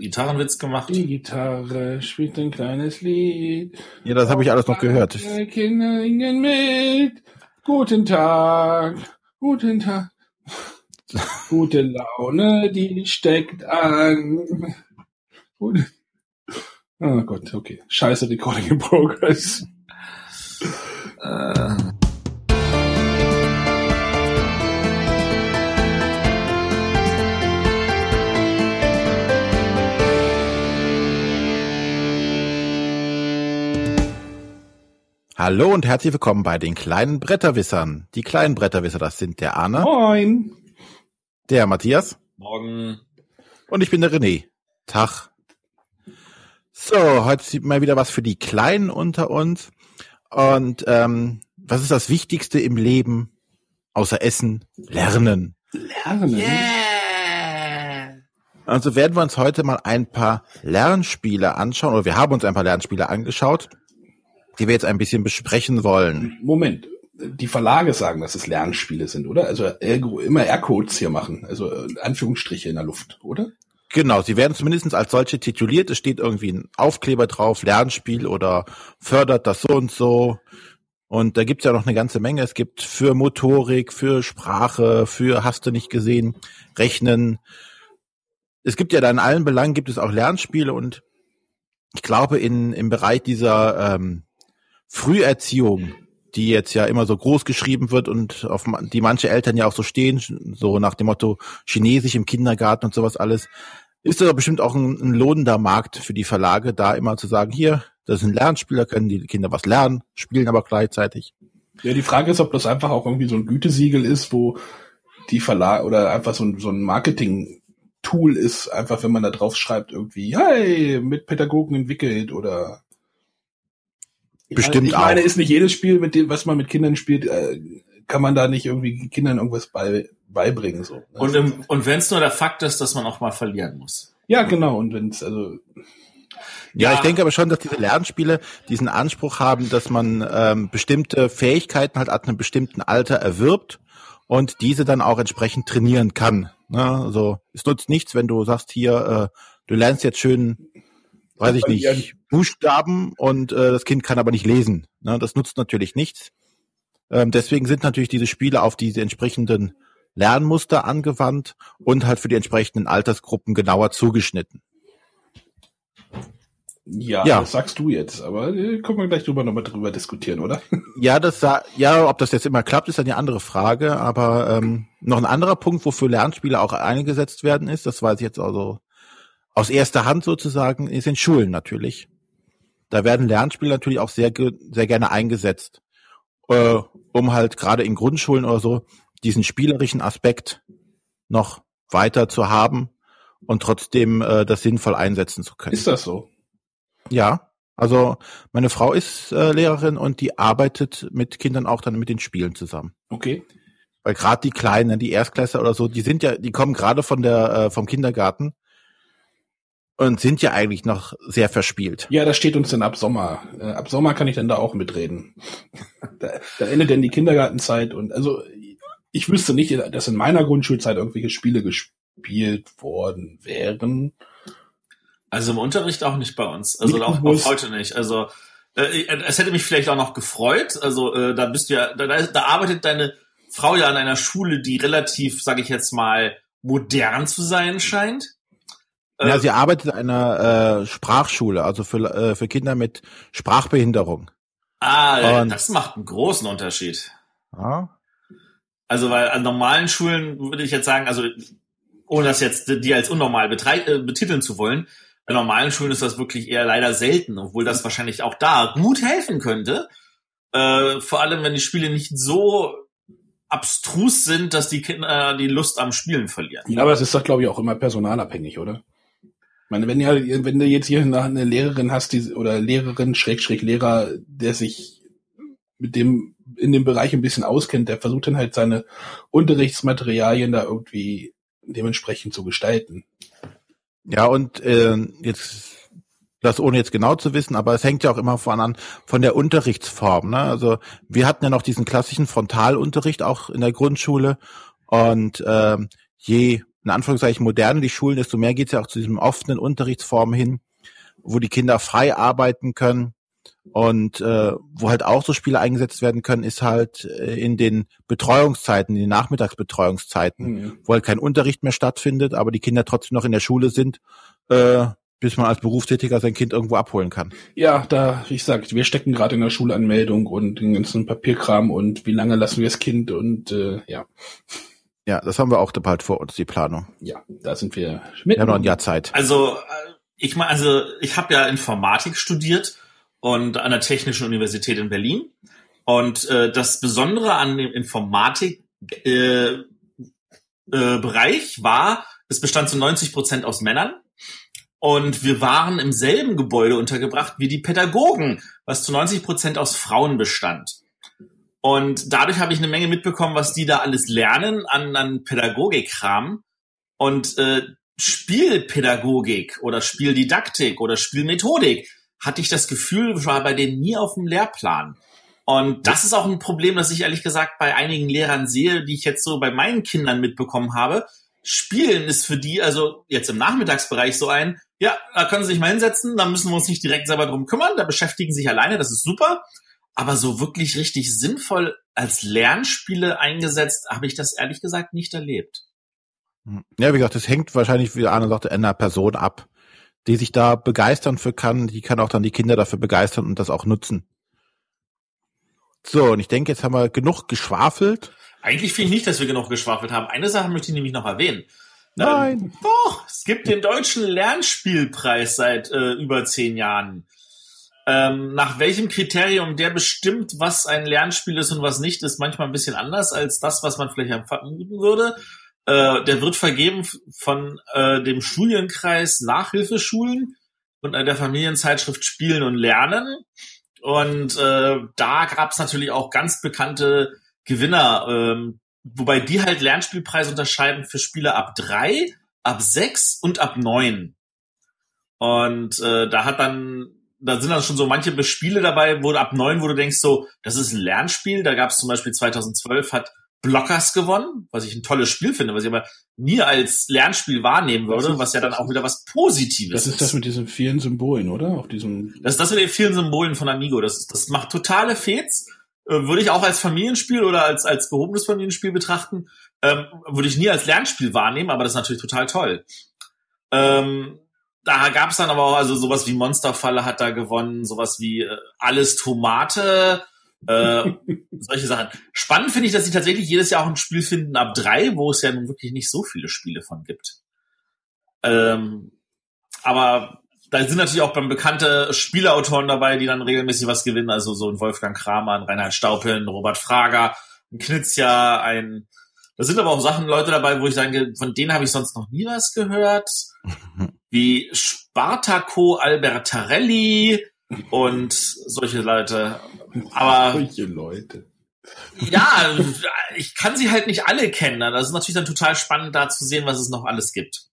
Gitarrenwitz gemacht. Die Gitarre spielt ein kleines Lied. Ja, das habe ich alles noch gehört. Alle Kinder singen mit. Guten Tag, guten Tag. Gute Laune, die steckt an. Gute- Oh Gott, okay. Scheiße, Recording in Progress. Äh, Hallo und herzlich willkommen bei den kleinen Bretterwissern. Die kleinen Bretterwisser, das sind der Arne, Moin. der Matthias morgen. und ich bin der René. Tag. So, heute sieht mal wieder was für die Kleinen unter uns. Und ähm, was ist das Wichtigste im Leben außer Essen? Lernen. Lernen. Also werden wir uns heute mal ein paar Lernspiele anschauen, oder wir haben uns ein paar Lernspiele angeschaut, die wir jetzt ein bisschen besprechen wollen. Moment. Die Verlage sagen, dass es Lernspiele sind, oder? Also ergo, immer Aircodes hier machen. Also äh, Anführungsstriche in der Luft, oder? Genau, sie werden zumindest als solche tituliert. Es steht irgendwie ein Aufkleber drauf, Lernspiel oder fördert das so und so. Und da gibt's ja noch eine ganze Menge. Es gibt für Motorik, für Sprache, für hast du nicht gesehen, Rechnen. Es gibt ja da in allen Belangen gibt es auch Lernspiele und ich glaube in im Bereich dieser ähm, Früherziehung, die jetzt ja immer so groß geschrieben wird und auf die manche Eltern ja auch so stehen, so nach dem Motto Chinesisch im Kindergarten und sowas alles, ist das bestimmt auch ein, ein lohnender Markt für die Verlage, da immer zu sagen, hier, das sind Lernspieler, können die Kinder was lernen, spielen aber gleichzeitig. Ja, die Frage ist, ob das einfach auch irgendwie so ein Gütesiegel ist, wo die Verlag oder einfach so ein, so ein Marketing-Tool ist, einfach wenn man da drauf schreibt, irgendwie, hey, mit Pädagogen entwickelt oder Ich Bestimmt meine, ich meine, auch. ist nicht jedes Spiel, mit dem, was man mit Kindern spielt, äh, kann man da nicht irgendwie Kindern irgendwas bei, beibringen. So. ne? Und, im, und wenn es nur der Fakt ist, dass man auch mal verlieren muss. ja, genau. Und wenn es also Ja, Ja. ich denke aber schon, dass diese Lernspiele diesen Anspruch haben, dass man ähm, bestimmte Fähigkeiten halt ab einem bestimmten Alter erwirbt und diese dann auch entsprechend trainieren kann. Ne? Also es nutzt nichts, wenn du sagst hier, äh, du lernst jetzt schön, weiß ich nicht, Buchstaben und äh, das Kind kann aber nicht lesen. Ne? Das nutzt natürlich nichts. Ähm, deswegen sind natürlich diese Spiele auf diese entsprechenden Lernmuster angewandt und halt für die entsprechenden Altersgruppen genauer zugeschnitten. ja, Ja. das sagst du jetzt. Aber äh, können wir gleich drüber nochmal drüber diskutieren, oder? Ja, das ja, ob das jetzt immer klappt, ist die andere Frage. Aber ähm, noch ein anderer Punkt, wofür Lernspiele auch eingesetzt werden, ist, das weiß ich jetzt also aus erster Hand sozusagen, ist in Schulen natürlich. Da werden Lernspiele natürlich auch sehr sehr gerne eingesetzt, äh, um halt gerade in Grundschulen oder so diesen spielerischen Aspekt noch weiter zu haben und trotzdem äh, das sinnvoll einsetzen zu können. Ist das so? Ja, also meine Frau ist äh, Lehrerin und die arbeitet mit Kindern auch dann mit den Spielen zusammen. Okay. Weil gerade die Kleinen, die Erstklässler oder so, die sind ja, die kommen gerade von der äh, vom Kindergarten und sind ja eigentlich noch sehr verspielt. Ja, das steht uns dann ab Sommer. Äh, ab Sommer kann ich dann da auch mitreden. da, da endet dann die Kindergartenzeit und also ich wüsste nicht, dass in meiner Grundschulzeit irgendwelche Spiele gespielt worden wären. Also im Unterricht auch nicht bei uns. Also Nicht auch, auch heute nicht. Also äh, es hätte mich vielleicht auch noch gefreut. Also äh, da bist du ja, da, da arbeitet deine Frau ja an einer Schule, die relativ, sage ich jetzt mal, modern zu sein scheint. Äh, Ja, sie arbeitet an einer äh, Sprachschule, also für äh, für Kinder mit Sprachbehinderung. ah, und- das macht einen großen Unterschied. Ja. Also weil an normalen Schulen würde ich jetzt sagen, also ohne das jetzt die als unnormal äh, betiteln zu wollen, an normalen Schulen ist das wirklich eher leider selten, obwohl das wahrscheinlich auch da gut helfen könnte. Äh, vor allem, wenn die Spiele nicht so abstrus sind, dass die Kinder die Lust am Spielen verlieren. Ja, aber es ist doch, glaube ich, auch immer personalabhängig, oder? Ich meine, wenn, ja, wenn du jetzt hier eine Lehrerin hast, die, oder Lehrerin, Schrägstrich Lehrer, der sich mit dem, in dem Bereich ein bisschen auskennt, der versucht dann halt seine Unterrichtsmaterialien da irgendwie dementsprechend zu gestalten. Ja, und äh, jetzt das ohne jetzt genau zu wissen, aber es hängt ja auch immer von an von der Unterrichtsform. Ne? Also wir hatten ja noch diesen klassischen Frontalunterricht auch in der Grundschule und ähm, je in Anführungszeichen moderner die Schulen, desto mehr geht es ja auch zu diesem offenen Unterrichtsform hin, wo die Kinder frei arbeiten können. Und äh, wo halt auch so Spiele eingesetzt werden können, ist halt äh, in den Betreuungszeiten, in den Nachmittagsbetreuungszeiten, mhm. wo halt kein Unterricht mehr stattfindet, aber die Kinder trotzdem noch in der Schule sind, äh, bis man als Berufstätiger sein Kind irgendwo abholen kann. Ja, da, wie ich sag, wir stecken gerade in der Schulanmeldung und den ganzen Papierkram und wie lange lassen wir das Kind und äh, ja. Ja, das haben wir auch bald vor uns, die Planung. Ja, da sind wir mit. Wir haben noch ein Jahr Zeit. Also, äh, ich meine, also ich habe ja Informatik studiert und an der Technischen Universität in Berlin. Und äh, das Besondere an dem Informatik äh, äh, Bereich war, es bestand zu 90 Prozent aus Männern. Und wir waren im selben Gebäude untergebracht wie die Pädagogen, was zu 90 Prozent aus Frauen bestand. Und dadurch habe ich eine Menge mitbekommen, was die da alles lernen an, an Pädagogikkram. Und äh, Spielpädagogik oder Spieldidaktik oder Spielmethodik, hatte ich das Gefühl, war bei denen nie auf dem Lehrplan. Und das ist auch ein Problem, das ich ehrlich gesagt bei einigen Lehrern sehe, die ich jetzt so bei meinen Kindern mitbekommen habe. Spielen ist für die, also jetzt im Nachmittagsbereich so ein, ja, da können sie sich mal hinsetzen, da müssen wir uns nicht direkt selber drum kümmern, da beschäftigen sich alleine, das ist super aber so wirklich richtig sinnvoll als Lernspiele eingesetzt, habe ich das ehrlich gesagt nicht erlebt. Hm. Ja, wie gesagt, das hängt wahrscheinlich, wie Arne sagte, einer Person ab, die sich da begeistern für kann, die kann auch dann die Kinder dafür begeistern und das auch nutzen. So, und ich denke, jetzt haben wir genug geschwafelt. Eigentlich finde ich nicht, dass wir genug geschwafelt haben. Eine Sache möchte ich nämlich noch erwähnen. Nein. Ähm, doch, es gibt den deutschen Lernspielpreis seit äh, über zehn Jahren. Ähm, nach welchem Kriterium der bestimmt, was ein Lernspiel ist und was nicht, ist manchmal ein bisschen anders als das, was man vielleicht vermuten würde. Äh, der wird vergeben von äh, dem Studienkreis Nachhilfeschulen und der Familienzeitschrift Spielen und Lernen. Und äh, da gab es natürlich auch ganz bekannte Gewinner, ähm, wobei die halt Lernspielpreise unterscheiden für Spiele ab drei, ab sechs und ab neun. Und äh, da hat dann da sind dann schon so manche Spiele dabei, wo du ab neun, wo du denkst so, das ist ein Lernspiel. Da gab es zum Beispiel 2012 hat Blockers gewonnen, was ich ein tolles Spiel finde, was ich aber nie als Lernspiel wahrnehmen würde, was ja dann auch wieder was Positives ist. Das ist das mit diesen vielen Symbolen, oder? Auf diesem. Das ist das mit den vielen Symbolen von Amigo. Das, das macht totale Fets. Äh, würde ich auch als Familienspiel oder als, als gehobenes Familienspiel betrachten. Ähm, würde ich nie als Lernspiel wahrnehmen, aber das ist natürlich total toll. Ähm, da gab es dann aber auch also sowas wie Monsterfalle hat da gewonnen, sowas wie äh, alles Tomate, äh, solche Sachen. Spannend finde ich, dass sie tatsächlich jedes Jahr auch ein Spiel finden ab drei, wo es ja nun wirklich nicht so viele Spiele von gibt. Ähm, aber da sind natürlich auch beim bekannte Spieleautoren dabei, die dann regelmäßig was gewinnen, also so ein Wolfgang Kramer, ein Reinhard Staupeln, Robert Frager, ein Knizia, ein da sind aber auch Sachen, Leute dabei, wo ich sage, von denen habe ich sonst noch nie was gehört. Wie Spartaco Albertarelli und solche Leute. Aber. Solche Leute. Ja, ich kann sie halt nicht alle kennen. Das ist natürlich dann total spannend, da zu sehen, was es noch alles gibt.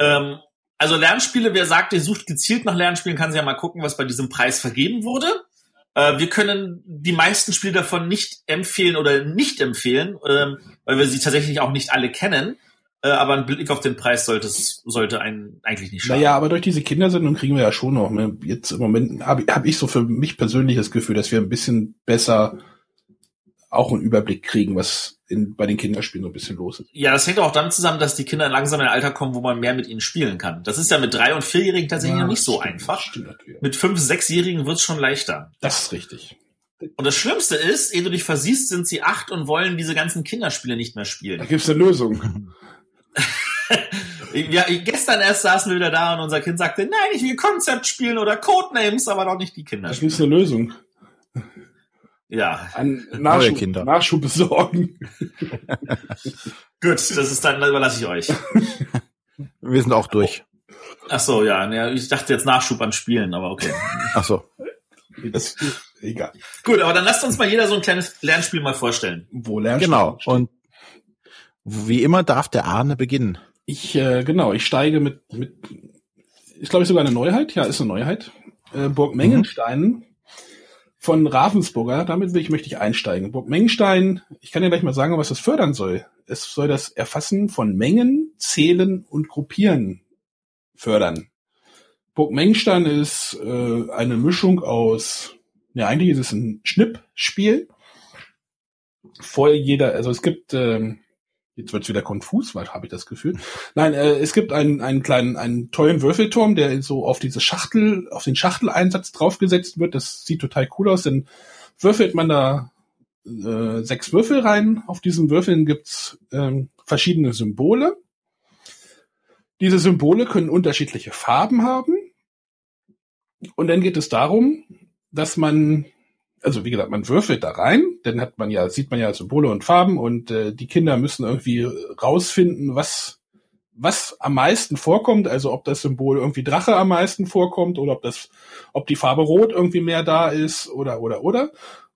Ähm, also Lernspiele, wer sagt, ihr sucht gezielt nach Lernspielen, kann sie ja mal gucken, was bei diesem Preis vergeben wurde. Äh, wir können die meisten Spiele davon nicht empfehlen oder nicht empfehlen, ähm, weil wir sie tatsächlich auch nicht alle kennen. Äh, aber ein Blick auf den Preis sollte es sollte einen eigentlich nicht schaden. Naja, aber durch diese Kindersendung kriegen wir ja schon noch. Ne? Jetzt im Moment habe hab ich so für mich persönlich das Gefühl, dass wir ein bisschen besser auch einen Überblick kriegen, was in, bei den Kinderspielen so ein bisschen los ist. Ja, das hängt auch damit zusammen, dass die Kinder langsam in ein Alter kommen, wo man mehr mit ihnen spielen kann. Das ist ja mit drei- und vierjährigen tatsächlich ja, nicht so stimmt, einfach. Stimmt mit fünf-, sechsjährigen wird's schon leichter. Das ist richtig. Und das Schlimmste ist, ehe du dich versiehst, sind sie acht und wollen diese ganzen Kinderspiele nicht mehr spielen. Da gibt's eine Lösung. ja, gestern erst saßen wir wieder da und unser Kind sagte, nein, ich will Konzept spielen oder Codenames, aber noch nicht die Kinder. Da gibt's eine Lösung. Ja. Ein Nachschub, Kinder. Nachschub besorgen. Gut, das ist dann, überlasse ich euch. Wir sind auch durch. Ach so, ja. Ich dachte jetzt Nachschub an Spielen, aber okay. Ach so. Das, egal. Gut, aber dann lasst uns mal jeder so ein kleines Lernspiel mal vorstellen. Wo Lernspiel Genau. Steht. Und wie immer darf der Arne beginnen. Ich, äh, genau, ich steige mit, mit, ist glaube ich sogar eine Neuheit. Ja, ist eine Neuheit. Äh, Burg Mengenstein. Mhm von Ravensburger, damit will ich, möchte ich einsteigen. Burg Mengenstein, ich kann dir gleich mal sagen, was das fördern soll. Es soll das Erfassen von Mengen, Zählen und Gruppieren fördern. Burg Mengenstein ist äh, eine Mischung aus, ja eigentlich ist es ein Schnippspiel. Vor jeder, also es gibt, ähm, jetzt wird's wieder konfus, weil habe ich das Gefühl. Nein, äh, es gibt einen, einen kleinen, einen tollen Würfelturm, der so auf diese Schachtel, auf den Schachteleinsatz draufgesetzt wird. Das sieht total cool aus, denn würfelt man da äh, sechs Würfel rein. Auf diesen Würfeln gibt's ähm, verschiedene Symbole. Diese Symbole können unterschiedliche Farben haben. Und dann geht es darum, dass man also wie gesagt, man würfelt da rein, dann hat man ja, sieht man ja Symbole und Farben und äh, die Kinder müssen irgendwie rausfinden, was, was am meisten vorkommt, also ob das Symbol irgendwie Drache am meisten vorkommt oder ob das, ob die Farbe Rot irgendwie mehr da ist oder oder oder.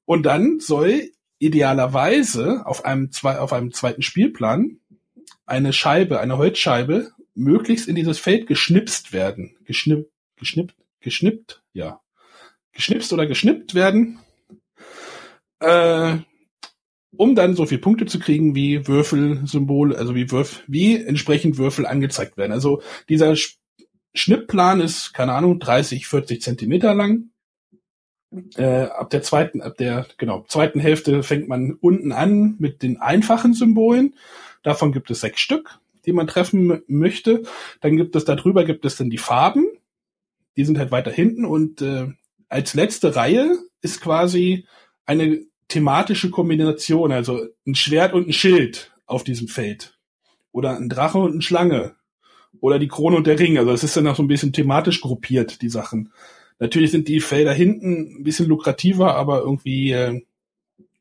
Und dann soll idealerweise auf einem, zwei, auf einem zweiten Spielplan eine Scheibe, eine Holzscheibe, möglichst in dieses Feld geschnipst werden. Geschnippt, geschnippt, geschnippt, ja. Geschnipst oder geschnippt werden äh, um dann so viel Punkte zu kriegen, wie Würfelsymbole, also wie Würf, wie entsprechend Würfel angezeigt werden. Also dieser Sch Schnippplan ist, keine Ahnung, 30, 40 Zentimeter lang. Äh, ab der zweiten, ab der, genau, zweiten Hälfte fängt man unten an mit den einfachen Symbolen. Davon gibt es sechs Stück, die man treffen möchte. Dann gibt es darüber gibt es dann die Farben. Die sind halt weiter hinten und äh, als letzte Reihe ist quasi eine thematische Kombination, also ein Schwert und ein Schild auf diesem Feld. Oder ein Drache und eine Schlange. Oder die Krone und der Ring. Also es ist dann auch so ein bisschen thematisch gruppiert, die Sachen. Natürlich sind die Felder hinten ein bisschen lukrativer, aber irgendwie äh,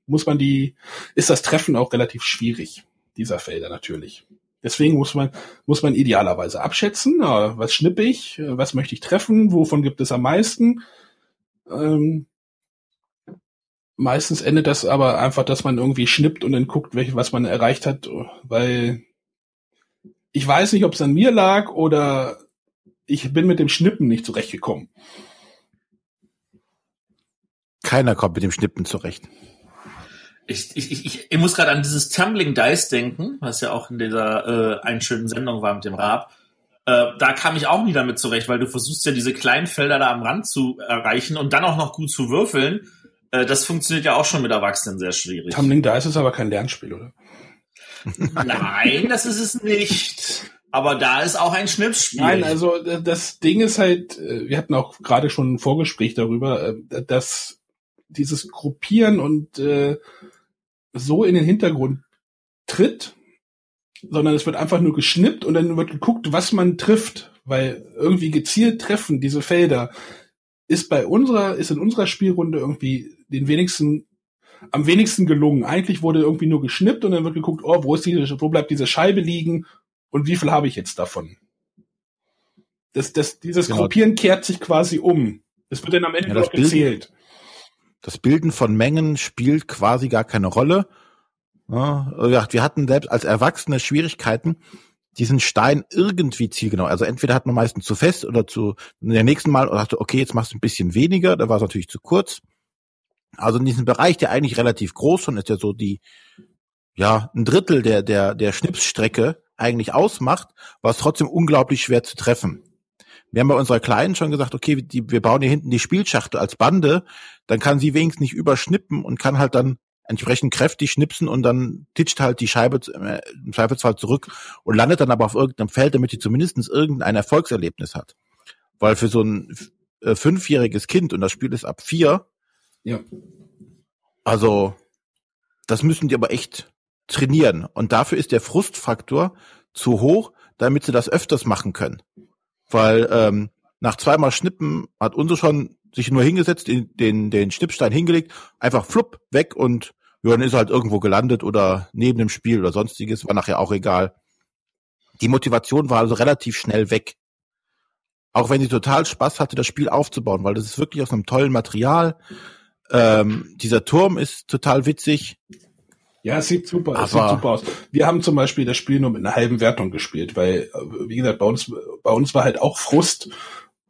muss man die, ist das Treffen auch relativ schwierig, dieser Felder natürlich. Deswegen muss man, muss man idealerweise abschätzen, na, was schnippe ich, was möchte ich treffen, wovon gibt es am meisten. Ähm, meistens endet das aber einfach, dass man irgendwie schnippt und dann guckt, welche, was man erreicht hat, weil ich weiß nicht, ob es an mir lag oder ich bin mit dem Schnippen nicht zurechtgekommen. Keiner kommt mit dem Schnippen zurecht. Ich, ich, ich, ich muss gerade an dieses Tumbling Dice denken, was ja auch in dieser äh, einen schönen Sendung war mit dem Rab. Äh, da kam ich auch nie damit zurecht, weil du versuchst ja diese kleinen Felder da am Rand zu erreichen und dann auch noch gut zu würfeln. Äh, das funktioniert ja auch schon mit Erwachsenen sehr schwierig. Tumbling Dice ist aber kein Lernspiel, oder? Nein, das ist es nicht. Aber da ist auch ein Schnipsspiel. Nein, also das Ding ist halt, äh, wir hatten auch gerade schon ein Vorgespräch darüber, äh, dass dieses Gruppieren und äh, so in den Hintergrund tritt, sondern es wird einfach nur geschnippt und dann wird geguckt, was man trifft, weil irgendwie gezielt treffen diese Felder ist bei unserer, ist in unserer Spielrunde irgendwie den wenigsten, am wenigsten gelungen. Eigentlich wurde irgendwie nur geschnippt und dann wird geguckt, oh, wo ist diese, wo bleibt diese Scheibe liegen und wie viel habe ich jetzt davon? Das, das, dieses genau. Gruppieren kehrt sich quasi um. Es wird dann am Ende ja, noch gezählt. Das Bilden von Mengen spielt quasi gar keine Rolle. Ja, wir hatten selbst als Erwachsene Schwierigkeiten, diesen Stein irgendwie zielgenau. Also entweder hat man meistens zu fest oder zu in der nächsten Mal dachte, okay, jetzt machst du ein bisschen weniger, da war es natürlich zu kurz. Also in diesem Bereich, der eigentlich relativ groß schon ist, ja so die, ja, ein Drittel der, der, der Schnipsstrecke eigentlich ausmacht, war es trotzdem unglaublich schwer zu treffen. Wir haben bei unserer Kleinen schon gesagt, okay, die, wir bauen hier hinten die Spielschachtel als Bande, dann kann sie wenigstens nicht überschnippen und kann halt dann entsprechend kräftig schnipsen und dann titscht halt die Scheibe äh, im Zweifelsfall zurück und landet dann aber auf irgendeinem Feld, damit die zumindest irgendein Erfolgserlebnis hat. Weil für so ein äh, fünfjähriges Kind, und das Spiel ist ab vier, ja. also das müssen die aber echt trainieren. Und dafür ist der Frustfaktor zu hoch, damit sie das öfters machen können. Weil ähm, nach zweimal Schnippen hat unsere schon sich nur hingesetzt, den, den, den Schnippstein hingelegt, einfach flupp, weg und ja, dann ist er halt irgendwo gelandet oder neben dem Spiel oder sonstiges, war nachher auch egal. Die Motivation war also relativ schnell weg. Auch wenn sie total Spaß hatte, das Spiel aufzubauen, weil das ist wirklich aus einem tollen Material. Ähm, dieser Turm ist total witzig. Ja, es sieht super, es sieht super aus. Wir haben zum Beispiel das Spiel nur mit einer halben Wertung gespielt, weil, wie gesagt, bei uns, bei uns war halt auch Frust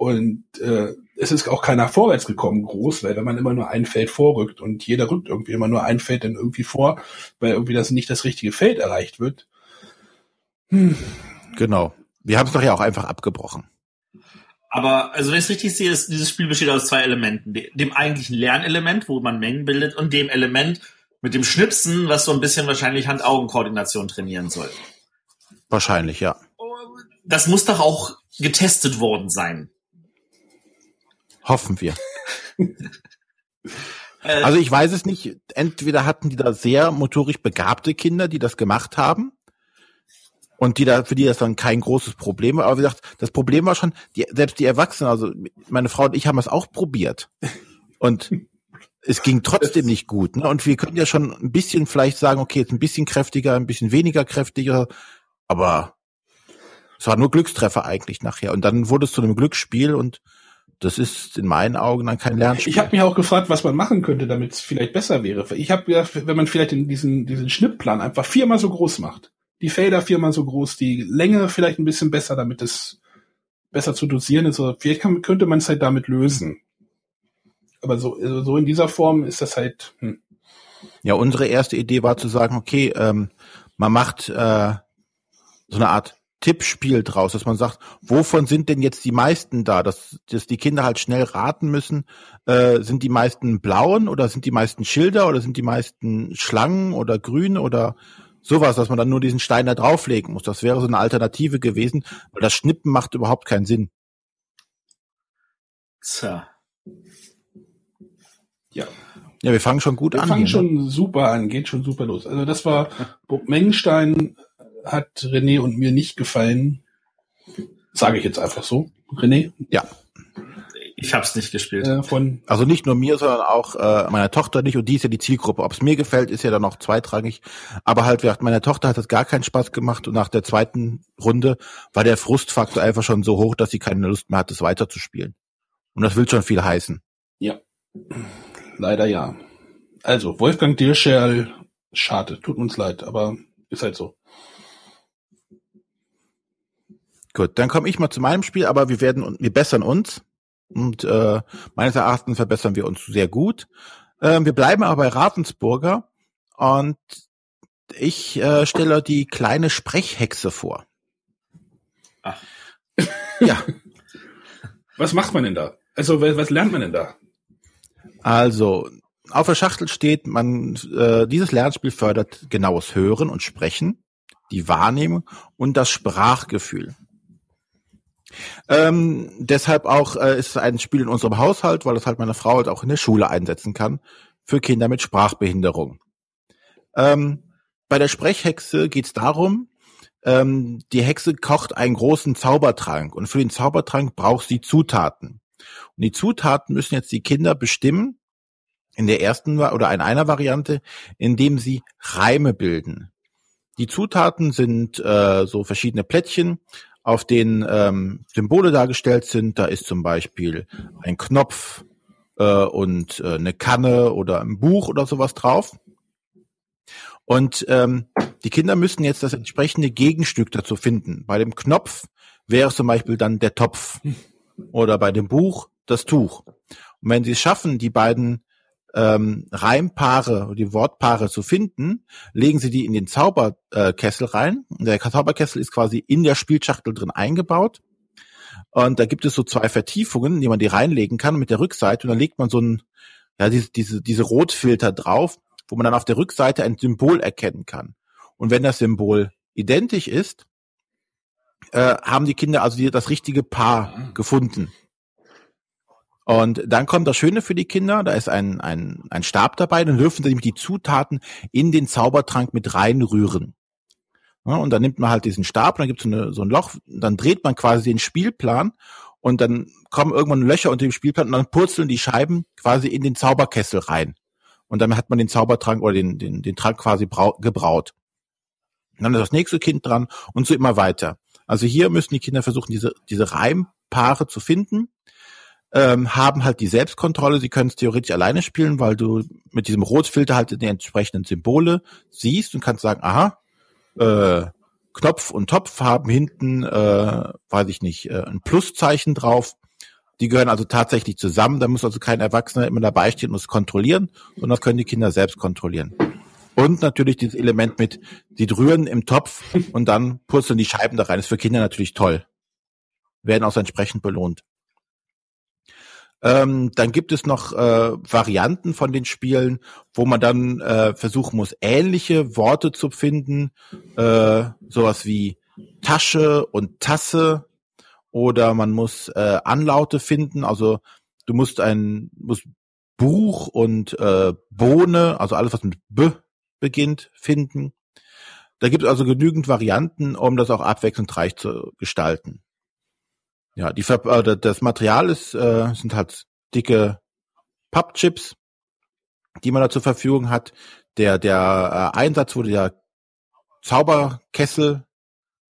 Und äh, es ist auch keiner vorwärts gekommen, groß, weil wenn man immer nur ein Feld vorrückt und jeder rückt irgendwie immer nur ein Feld dann irgendwie vor, weil irgendwie das nicht das richtige Feld erreicht wird. Hm. Genau. Wir haben es doch ja auch einfach abgebrochen. Aber, also wenn ich es richtig sehe, ist, dieses Spiel besteht aus zwei Elementen. Dem eigentlichen Lernelement, wo man Mengen bildet, und dem Element mit dem Schnipsen, was so ein bisschen wahrscheinlich Hand-Augen-Koordination trainieren soll. Wahrscheinlich, ja. Das muss doch auch getestet worden sein. Hoffen wir. also ich weiß es nicht. Entweder hatten die da sehr motorisch begabte Kinder, die das gemacht haben. Und die da, für die das dann kein großes Problem war. Aber wie gesagt, das Problem war schon, die, selbst die Erwachsenen, also meine Frau und ich haben es auch probiert. Und es ging trotzdem nicht gut. Ne? Und wir können ja schon ein bisschen vielleicht sagen, okay, jetzt ein bisschen kräftiger, ein bisschen weniger kräftiger. Aber es war nur Glückstreffer eigentlich nachher. Und dann wurde es zu einem Glücksspiel und das ist in meinen Augen dann kein Lernspiel. Ich habe mich auch gefragt, was man machen könnte, damit es vielleicht besser wäre. Ich habe gedacht, wenn man vielleicht diesen, diesen Schnittplan einfach viermal so groß macht, die Felder viermal so groß, die Länge vielleicht ein bisschen besser, damit es besser zu dosieren ist. Oder vielleicht kann, könnte man es halt damit lösen. Aber so, also so in dieser Form ist das halt. Hm. Ja, unsere erste Idee war zu sagen, okay, ähm, man macht äh, so eine Art Tippspiel draus, dass man sagt, wovon sind denn jetzt die meisten da? Dass, dass die Kinder halt schnell raten müssen, äh, sind die meisten blauen oder sind die meisten Schilder oder sind die meisten Schlangen oder grün oder sowas, dass man dann nur diesen Stein da drauflegen muss. Das wäre so eine Alternative gewesen, weil das Schnippen macht überhaupt keinen Sinn. Tja. Ja. Ja, wir fangen schon gut wir an. Wir fangen hier, ne? schon ne? super an, geht schon super los. Also das war Mengenstein hat René und mir nicht gefallen. Sage ich jetzt einfach so. René? Ja. Ich habe es nicht gespielt. Äh, von also nicht nur mir, sondern auch äh, meiner Tochter nicht. Und die ist ja die Zielgruppe. Ob es mir gefällt, ist ja dann noch zweitrangig. Aber halt, meiner Tochter hat es gar keinen Spaß gemacht. Und nach der zweiten Runde war der Frustfaktor einfach schon so hoch, dass sie keine Lust mehr hat, es weiterzuspielen. Und das will schon viel heißen. Ja. Leider ja. Also, Wolfgang Dirscherl, schade, tut uns leid, aber ist halt so. Gut, dann komme ich mal zu meinem Spiel, aber wir werden, wir bessern uns. Und äh, meines Erachtens verbessern wir uns sehr gut. Äh, wir bleiben aber bei Ravensburger und ich äh, stelle die kleine Sprechhexe vor. Ach. Ja. was macht man denn da? Also was lernt man denn da? Also auf der Schachtel steht, man äh, dieses Lernspiel fördert genaues Hören und Sprechen, die Wahrnehmung und das Sprachgefühl. Ähm, deshalb auch äh, ist es ein Spiel in unserem Haushalt, weil das halt meine Frau halt auch in der Schule einsetzen kann für Kinder mit Sprachbehinderung. Ähm, bei der Sprechhexe geht es darum, ähm, die Hexe kocht einen großen Zaubertrank und für den Zaubertrank braucht sie Zutaten. Und die Zutaten müssen jetzt die Kinder bestimmen in der ersten oder in einer Variante, indem sie Reime bilden. Die Zutaten sind äh, so verschiedene Plättchen, auf denen ähm, Symbole dargestellt sind. Da ist zum Beispiel ein Knopf äh, und äh, eine Kanne oder ein Buch oder sowas drauf. Und ähm, die Kinder müssen jetzt das entsprechende Gegenstück dazu finden. Bei dem Knopf wäre es zum Beispiel dann der Topf oder bei dem Buch das Tuch. Und wenn sie es schaffen, die beiden ähm, Reimpaare, die Wortpaare zu finden, legen sie die in den Zauberkessel rein. Der Zauberkessel ist quasi in der Spielschachtel drin eingebaut. Und da gibt es so zwei Vertiefungen, die man die reinlegen kann mit der Rückseite. Und dann legt man so ein, ja, diese, diese, diese Rotfilter drauf, wo man dann auf der Rückseite ein Symbol erkennen kann. Und wenn das Symbol identisch ist, äh, haben die Kinder also das richtige Paar gefunden. Und dann kommt das Schöne für die Kinder, da ist ein, ein, ein Stab dabei, dann dürfen sie nämlich die Zutaten in den Zaubertrank mit reinrühren. Ja, und dann nimmt man halt diesen Stab, dann gibt es so, so ein Loch, dann dreht man quasi den Spielplan und dann kommen irgendwann Löcher unter dem Spielplan und dann purzeln die Scheiben quasi in den Zauberkessel rein. Und dann hat man den Zaubertrank oder den, den, den Trank quasi gebraut. Und dann ist das nächste Kind dran und so immer weiter. Also hier müssen die Kinder versuchen, diese, diese Reimpaare zu finden ähm, haben halt die Selbstkontrolle. Sie können es theoretisch alleine spielen, weil du mit diesem Rotfilter halt die entsprechenden Symbole siehst und kannst sagen, aha, äh, Knopf und Topf haben hinten, äh, weiß ich nicht, äh, ein Pluszeichen drauf. Die gehören also tatsächlich zusammen. Da muss also kein Erwachsener immer dabei stehen und es kontrollieren, sondern das können die Kinder selbst kontrollieren. Und natürlich dieses Element mit, die rühren im Topf und dann purzeln die Scheiben da rein. ist für Kinder natürlich toll. Werden auch entsprechend belohnt. Ähm, dann gibt es noch äh, Varianten von den Spielen, wo man dann äh, versuchen muss, ähnliche Worte zu finden. Äh, sowas wie Tasche und Tasse. Oder man muss äh, Anlaute finden. Also du musst ein musst Buch und äh, Bohne, also alles, was mit B beginnt, finden. Da gibt es also genügend Varianten, um das auch abwechslungsreich zu gestalten. Ja, die äh, das Material ist äh, sind halt dicke Pappchips, die man da zur Verfügung hat. Der der äh, Einsatz wurde der Zauberkessel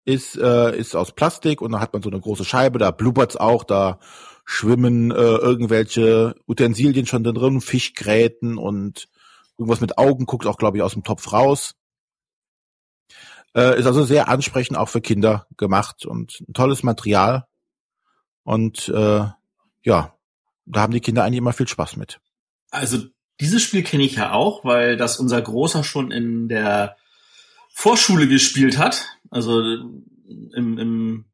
ist äh, ist aus Plastik und da hat man so eine große Scheibe, da blubbert's auch, da schwimmen äh, irgendwelche Utensilien schon drin, Fischgräten und irgendwas mit Augen guckt auch, glaube ich, aus dem Topf raus. Äh, ist also sehr ansprechend auch für Kinder gemacht und ein tolles Material. Und äh, ja, da haben die Kinder eigentlich immer viel Spaß mit. Also dieses Spiel kenne ich ja auch, weil das unser Großer schon in der Vorschule gespielt hat. Also im, im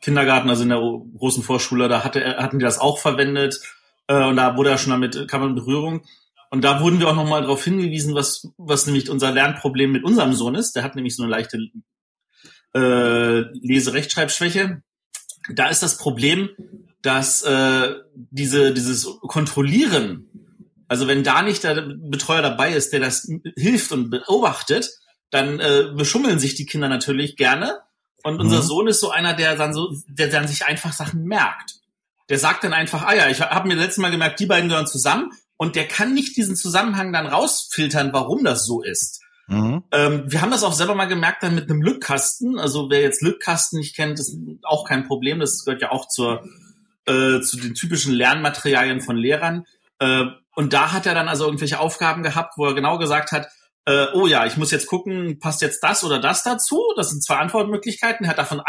Kindergarten, also in der großen Vorschule, da hatte, hatten die das auch verwendet. Äh, und da wurde er schon damit, kam in Berührung. Und da wurden wir auch nochmal darauf hingewiesen, was, was nämlich unser Lernproblem mit unserem Sohn ist. Der hat nämlich so eine leichte äh, Lese-Rechtschreibschwäche. Da ist das Problem, dass äh, diese, dieses Kontrollieren, also wenn da nicht der Betreuer dabei ist, der das hilft und beobachtet, dann äh, beschummeln sich die Kinder natürlich gerne. Und mhm. unser Sohn ist so einer, der dann so, der dann sich einfach Sachen merkt. Der sagt dann einfach, ah ja, ich habe mir letztes Mal gemerkt, die beiden gehören zusammen und der kann nicht diesen Zusammenhang dann rausfiltern, warum das so ist. Mhm. Ähm, wir haben das auch selber mal gemerkt dann mit einem Lückkasten. Also wer jetzt Lückkasten nicht kennt, ist auch kein Problem. Das gehört ja auch zur, äh, zu den typischen Lernmaterialien von Lehrern. Äh, und da hat er dann also irgendwelche Aufgaben gehabt, wo er genau gesagt hat, äh, oh ja, ich muss jetzt gucken, passt jetzt das oder das dazu? Das sind zwei Antwortmöglichkeiten. Er hat davon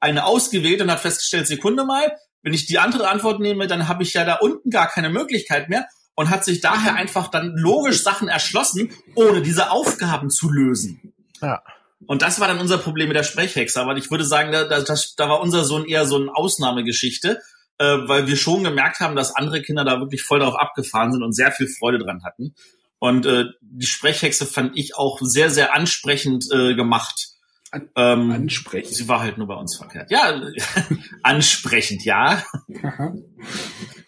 eine ausgewählt und hat festgestellt, Sekunde mal, wenn ich die andere Antwort nehme, dann habe ich ja da unten gar keine Möglichkeit mehr und hat sich daher einfach dann logisch Sachen erschlossen, ohne diese Aufgaben zu lösen. Ja. Und das war dann unser Problem mit der Sprechhexe. Aber ich würde sagen, da, da, da war unser Sohn eher so eine Ausnahmegeschichte, äh, weil wir schon gemerkt haben, dass andere Kinder da wirklich voll darauf abgefahren sind und sehr viel Freude dran hatten. Und äh, die Sprechhexe fand ich auch sehr, sehr ansprechend äh, gemacht. ähm, ansprechend. Sie war halt nur bei uns verkehrt. Ja, ansprechend, ja.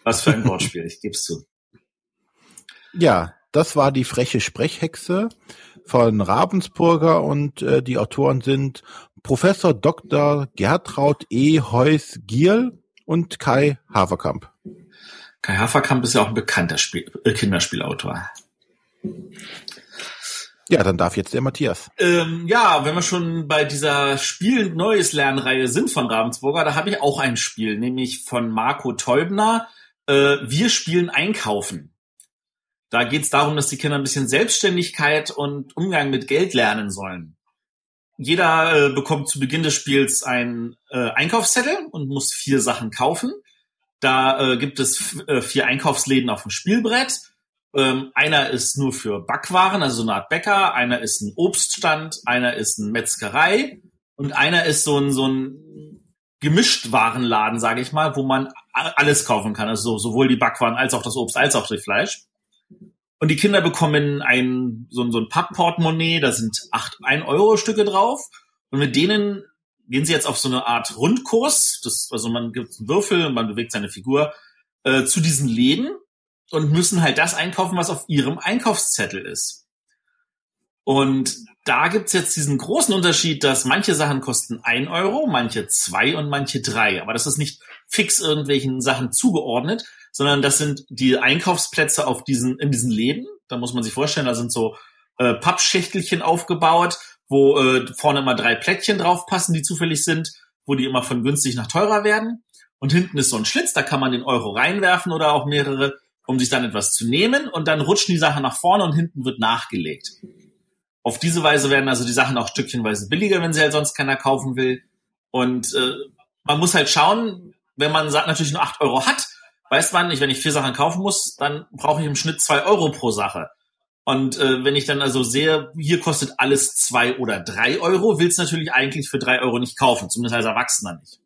Was für ein Wortspiel, ich gebe es zu. Ja, das war die freche Sprechhexe von Ravensburger und äh, die Autoren sind Professor Dr. Gertraud E. Heuss Giel und Kai Haverkamp. Kai Haverkamp ist ja auch ein bekannter Spiel, äh, Kinderspielautor. Ja, dann darf jetzt der Matthias. Ähm, ja, wenn wir schon bei dieser Spiel Neues Lernreihe sind von Ravensburger, da habe ich auch ein Spiel, nämlich von Marco Teubner. Äh, wir spielen Einkaufen. Da geht es darum, dass die Kinder ein bisschen Selbstständigkeit und Umgang mit Geld lernen sollen. Jeder äh, bekommt zu Beginn des Spiels einen äh, Einkaufszettel und muss vier Sachen kaufen. Da äh, gibt es äh, vier Einkaufsläden auf dem Spielbrett. Ähm, einer ist nur für Backwaren, also so eine Art Bäcker. Einer ist ein Obststand. Einer ist eine Metzgerei. Und einer ist so ein, so ein Gemischtwarenladen, sage ich mal, wo man alles kaufen kann. Also sowohl die Backwaren als auch das Obst als auch das Fleisch. Und die Kinder bekommen ein, so, so ein Pappportemonnaie, da sind acht Ein-Euro-Stücke drauf. Und mit denen gehen sie jetzt auf so eine Art Rundkurs. Das, also man gibt einen Würfel, man bewegt seine Figur äh, zu diesen Läden und müssen halt das einkaufen, was auf ihrem Einkaufszettel ist. Und da gibt's jetzt diesen großen Unterschied, dass manche Sachen kosten ein Euro, manche zwei und manche drei. Aber das ist nicht fix irgendwelchen Sachen zugeordnet, sondern das sind die Einkaufsplätze auf diesen, in diesen Läden. Da muss man sich vorstellen, da sind so äh, Pappschächtelchen aufgebaut, wo äh, vorne immer drei Plättchen draufpassen, die zufällig sind, wo die immer von günstig nach teurer werden. Und hinten ist so ein Schlitz, da kann man den Euro reinwerfen oder auch mehrere, um sich dann etwas zu nehmen. Und dann rutschen die Sachen nach vorne und hinten wird nachgelegt. Auf diese Weise werden also die Sachen auch stückchenweise billiger, wenn sie halt sonst keiner kaufen will. Und äh, man muss halt schauen, wenn man natürlich nur acht Euro hat, weißt man nicht, wenn ich vier Sachen kaufen muss, dann brauche ich im Schnitt zwei Euro pro Sache. Und äh, wenn ich dann also sehe, hier kostet alles zwei oder drei Euro, willst natürlich eigentlich für drei Euro nicht kaufen, zumindest als Erwachsener nicht.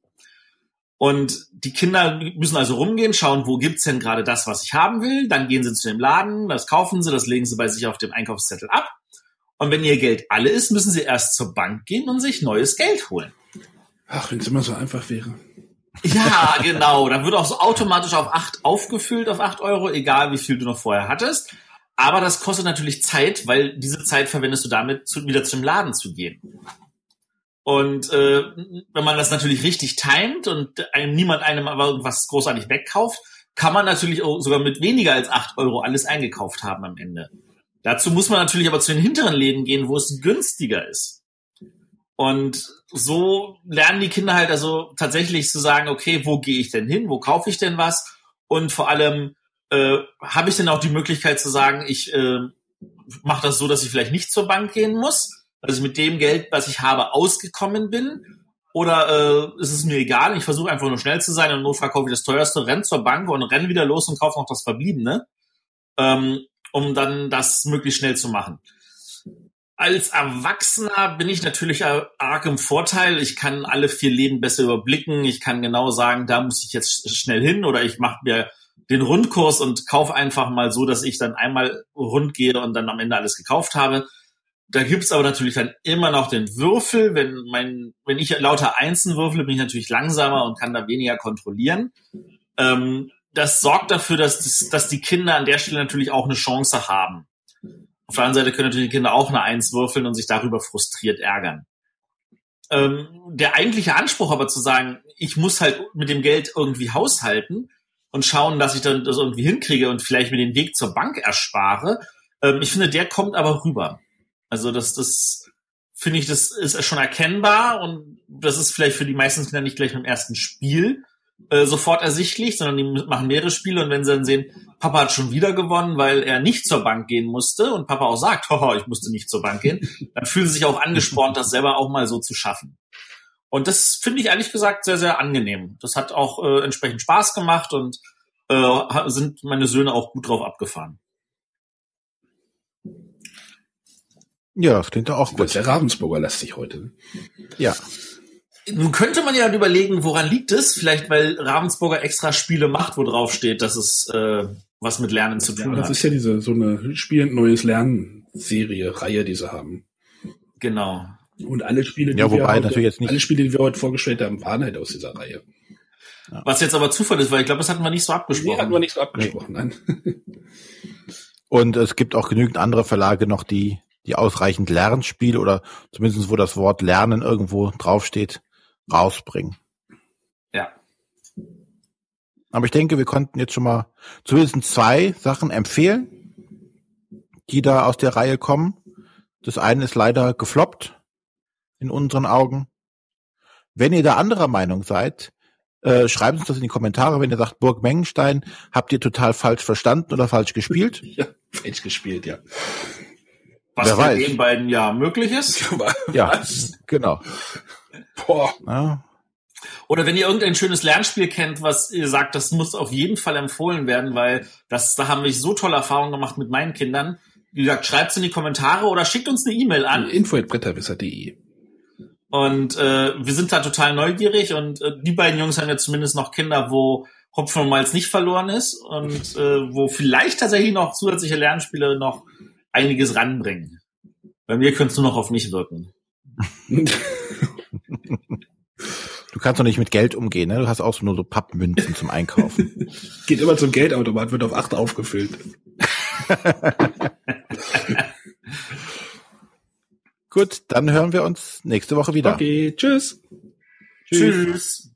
Und die Kinder müssen also rumgehen, schauen, wo gibt's denn gerade das, was ich haben will. Dann gehen sie zu dem Laden, das kaufen sie, das legen sie bei sich auf dem Einkaufszettel ab. Und wenn ihr Geld alle ist, müssen sie erst zur Bank gehen und sich neues Geld holen. Ach, wenn es immer so einfach wäre. Ja, genau. Dann wird auch so automatisch auf acht aufgefüllt, auf acht Euro, egal wie viel du noch vorher hattest. Aber das kostet natürlich Zeit, weil diese Zeit verwendest du damit, zu, wieder zum Laden zu gehen. Und äh, wenn man das natürlich richtig timet und einem, niemand einem aber irgendwas großartig wegkauft, kann man natürlich auch sogar mit weniger als acht Euro alles eingekauft haben am Ende. Dazu muss man natürlich aber zu den hinteren Läden gehen, wo es günstiger ist. Und so lernen die Kinder halt also tatsächlich zu sagen, okay, wo gehe ich denn hin, wo kaufe ich denn was? Und vor allem, äh, habe ich denn auch die Möglichkeit zu sagen, ich äh, mache das so, dass ich vielleicht nicht zur Bank gehen muss, dass ich mit dem Geld, was ich habe, ausgekommen bin? Oder äh, ist es mir egal, ich versuche einfach nur schnell zu sein und Notfall kaufe ich das teuerste, renn zur Bank und renn wieder los und kaufe noch das Verbliebene, ähm, um dann das möglichst schnell zu machen. Als Erwachsener bin ich natürlich arg im Vorteil. Ich kann alle vier Läden besser überblicken. Ich kann genau sagen, da muss ich jetzt schnell hin oder ich mache mir den Rundkurs und kaufe einfach mal so, dass ich dann einmal rund gehe und dann am Ende alles gekauft habe. Da gibt's aber natürlich dann immer noch den Würfel. Wenn mein, wenn ich lauter Einsen würfle, bin ich natürlich langsamer und kann da weniger kontrollieren. Ähm, das sorgt dafür, dass, dass die Kinder an der Stelle natürlich auch eine Chance haben. Auf der anderen Seite können natürlich die Kinder auch eine Eins würfeln und sich darüber frustriert ärgern. Ähm, der eigentliche Anspruch aber zu sagen, ich muss halt mit dem Geld irgendwie haushalten, und schauen, dass ich dann das irgendwie hinkriege und vielleicht mir den Weg zur Bank erspare. Ähm, ich finde, der kommt aber rüber. Also das, das finde ich, das ist schon erkennbar und das ist vielleicht für die meisten Kinder nicht gleich beim ersten Spiel äh, sofort ersichtlich, sondern die machen mehrere Spiele und wenn sie dann sehen, Papa hat schon wieder gewonnen, weil er nicht zur Bank gehen musste und Papa auch sagt, haha, ich musste nicht zur Bank gehen, dann fühlen sie sich auch angespornt, das selber auch mal so zu schaffen. Und das finde ich ehrlich gesagt sehr, sehr angenehm. Das hat auch äh, entsprechend Spaß gemacht und äh, sind meine Söhne auch gut drauf abgefahren. Ja, das klingt doch auch gut. Der Ravensburger lässt sich heute. Ne? Ja. Nun könnte man ja überlegen, woran liegt es? Vielleicht, weil Ravensburger extra Spiele macht, wo drauf steht, dass es äh, was mit Lernen zu tun ja, das hat. Das ist ja diese so eine spielend neues Lernen Serie, Reihe, die sie haben. Genau. Und alle Spiele, die ja, wobei, wir heute, jetzt nicht alle Spiele, die wir heute vorgestellt haben, waren halt aus dieser Reihe. Ja. Was jetzt aber Zufall ist, weil ich glaube, das hatten wir nicht so abgesprochen. Nee, hatten wir nicht so abgesprochen, nein. Und es gibt auch genügend andere Verlage noch, die, die ausreichend Lernspiele oder zumindest wo das Wort Lernen irgendwo draufsteht, rausbringen. Ja. Aber ich denke, wir konnten jetzt schon mal zumindest zwei Sachen empfehlen, die da aus der Reihe kommen. Das eine ist leider gefloppt in unseren Augen. Wenn ihr da anderer Meinung seid, äh, schreibt uns das in die Kommentare, wenn ihr sagt, Burg Mengenstein, habt ihr total falsch verstanden oder falsch gespielt? ja, falsch gespielt, ja. Was Wer weiß. den beiden ja möglich ist. ja, genau. Boah. Ja. Oder wenn ihr irgendein schönes Lernspiel kennt, was ihr sagt, das muss auf jeden Fall empfohlen werden, weil das, da haben wir so tolle Erfahrungen gemacht mit meinen Kindern. Wie gesagt, schreibt es in die Kommentare oder schickt uns eine E-Mail an. info.bretterwisser.de und äh, wir sind da total neugierig und äh, die beiden Jungs haben ja zumindest noch Kinder, wo Hopfen und Malz nicht verloren ist und äh, wo vielleicht tatsächlich noch zusätzliche Lernspiele noch einiges ranbringen. Bei mir könntest du noch auf mich wirken. Du kannst doch nicht mit Geld umgehen, ne? Du hast auch nur so Pappmünzen zum Einkaufen. Geht immer zum Geldautomat, wird auf acht aufgefüllt. Gut, dann hören wir uns nächste Woche wieder. Okay, tschüss. Tschüss. tschüss.